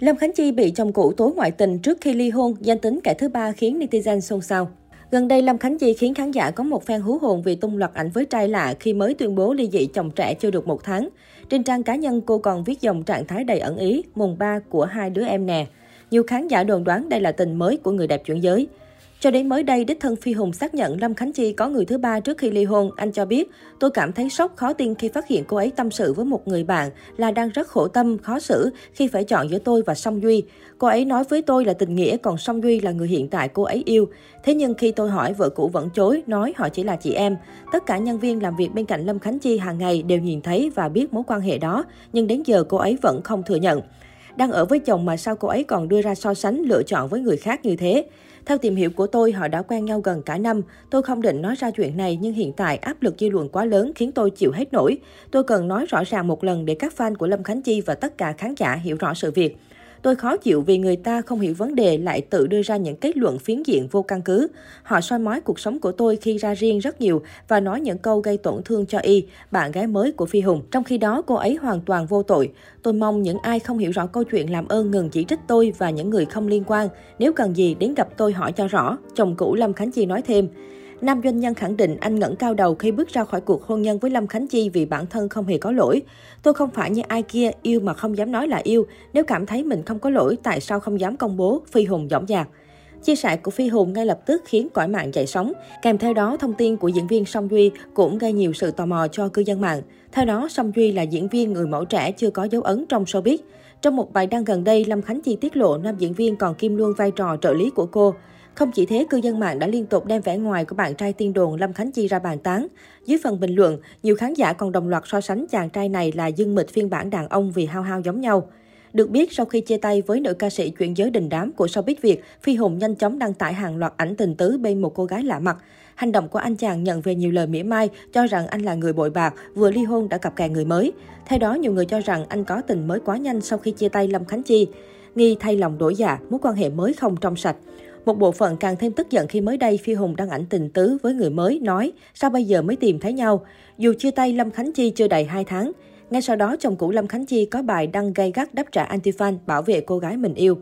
Lâm Khánh Chi bị chồng cũ tố ngoại tình trước khi ly hôn, danh tính kẻ thứ ba khiến netizen xôn xao. Gần đây, Lâm Khánh Chi khiến khán giả có một phen hú hồn vì tung loạt ảnh với trai lạ khi mới tuyên bố ly dị chồng trẻ chưa được một tháng. Trên trang cá nhân, cô còn viết dòng trạng thái đầy ẩn ý, mùng ba của hai đứa em nè. Nhiều khán giả đồn đoán đây là tình mới của người đẹp chuyển giới. Cho đến mới đây, đích thân Phi Hùng xác nhận Lâm Khánh Chi có người thứ ba trước khi ly hôn. Anh cho biết, tôi cảm thấy sốc khó tin khi phát hiện cô ấy tâm sự với một người bạn là đang rất khổ tâm, khó xử khi phải chọn giữa tôi và Song Duy. Cô ấy nói với tôi là tình nghĩa, còn Song Duy là người hiện tại cô ấy yêu. Thế nhưng khi tôi hỏi, vợ cũ vẫn chối, nói họ chỉ là chị em. Tất cả nhân viên làm việc bên cạnh Lâm Khánh Chi hàng ngày đều nhìn thấy và biết mối quan hệ đó, nhưng đến giờ cô ấy vẫn không thừa nhận. Đang ở với chồng mà sao cô ấy còn đưa ra so sánh lựa chọn với người khác như thế? Theo tìm hiểu của tôi, họ đã quen nhau gần cả năm. Tôi không định nói ra chuyện này nhưng hiện tại áp lực dư luận quá lớn khiến tôi chịu hết nổi. Tôi cần nói rõ ràng một lần để các fan của Lâm Khánh Chi và tất cả khán giả hiểu rõ sự việc. Tôi khó chịu vì người ta không hiểu vấn đề lại tự đưa ra những kết luận phiến diện vô căn cứ. Họ soi mói cuộc sống của tôi khi ra riêng rất nhiều và nói những câu gây tổn thương cho Y, bạn gái mới của Phi Hùng. Trong khi đó, cô ấy hoàn toàn vô tội. Tôi mong những ai không hiểu rõ câu chuyện làm ơn ngừng chỉ trích tôi và những người không liên quan. Nếu cần gì, đến gặp tôi hỏi cho rõ. Chồng cũ Lâm Khánh Chi nói thêm. Nam doanh nhân khẳng định anh ngẩng cao đầu khi bước ra khỏi cuộc hôn nhân với Lâm Khánh Chi vì bản thân không hề có lỗi. Tôi không phải như ai kia yêu mà không dám nói là yêu. Nếu cảm thấy mình không có lỗi, tại sao không dám công bố? Phi Hùng dõng dạc. Chia sẻ của Phi Hùng ngay lập tức khiến cõi mạng dậy sóng. Kèm theo đó, thông tin của diễn viên Song Duy cũng gây nhiều sự tò mò cho cư dân mạng. Theo đó, Song Duy là diễn viên người mẫu trẻ chưa có dấu ấn trong showbiz. Trong một bài đăng gần đây, Lâm Khánh Chi tiết lộ nam diễn viên còn kim luôn vai trò trợ lý của cô. Không chỉ thế, cư dân mạng đã liên tục đem vẻ ngoài của bạn trai tiên đồn Lâm Khánh Chi ra bàn tán. Dưới phần bình luận, nhiều khán giả còn đồng loạt so sánh chàng trai này là dương mịch phiên bản đàn ông vì hao hao giống nhau. Được biết, sau khi chia tay với nữ ca sĩ chuyển giới đình đám của showbiz Việt, Phi Hùng nhanh chóng đăng tải hàng loạt ảnh tình tứ bên một cô gái lạ mặt. Hành động của anh chàng nhận về nhiều lời mỉa mai, cho rằng anh là người bội bạc, vừa ly hôn đã cặp kè người mới. Theo đó, nhiều người cho rằng anh có tình mới quá nhanh sau khi chia tay Lâm Khánh Chi. Nghi thay lòng đổi dạ, mối quan hệ mới không trong sạch. Một bộ phận càng thêm tức giận khi mới đây Phi Hùng đăng ảnh tình tứ với người mới, nói sao bây giờ mới tìm thấy nhau. Dù chia tay Lâm Khánh Chi chưa đầy 2 tháng. Ngay sau đó, chồng cũ Lâm Khánh Chi có bài đăng gay gắt đáp trả anti-fan bảo vệ cô gái mình yêu.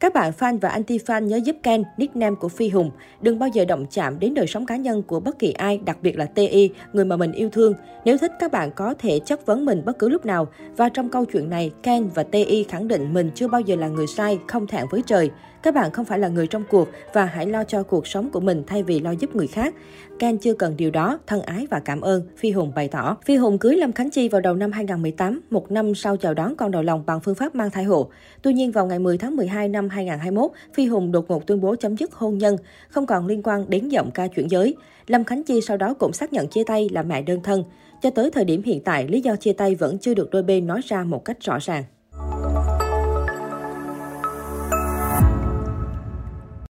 Các bạn fan và anti-fan nhớ giúp Ken, nickname của Phi Hùng, đừng bao giờ động chạm đến đời sống cá nhân của bất kỳ ai, đặc biệt là TI, người mà mình yêu thương. Nếu thích, các bạn có thể chất vấn mình bất cứ lúc nào. Và trong câu chuyện này, Ken và TI khẳng định mình chưa bao giờ là người sai, không thẹn với trời. Các bạn không phải là người trong cuộc và hãy lo cho cuộc sống của mình thay vì lo giúp người khác. Ken chưa cần điều đó, thân ái và cảm ơn, Phi Hùng bày tỏ. Phi Hùng cưới Lâm Khánh Chi vào đầu năm 2018, một năm sau chào đón con đầu lòng bằng phương pháp mang thai hộ. Tuy nhiên, vào ngày 10 tháng 12 năm 2021, Phi Hùng đột ngột tuyên bố chấm dứt hôn nhân, không còn liên quan đến giọng ca chuyển giới. Lâm Khánh Chi sau đó cũng xác nhận chia tay là mẹ đơn thân. Cho tới thời điểm hiện tại, lý do chia tay vẫn chưa được đôi bên nói ra một cách rõ ràng.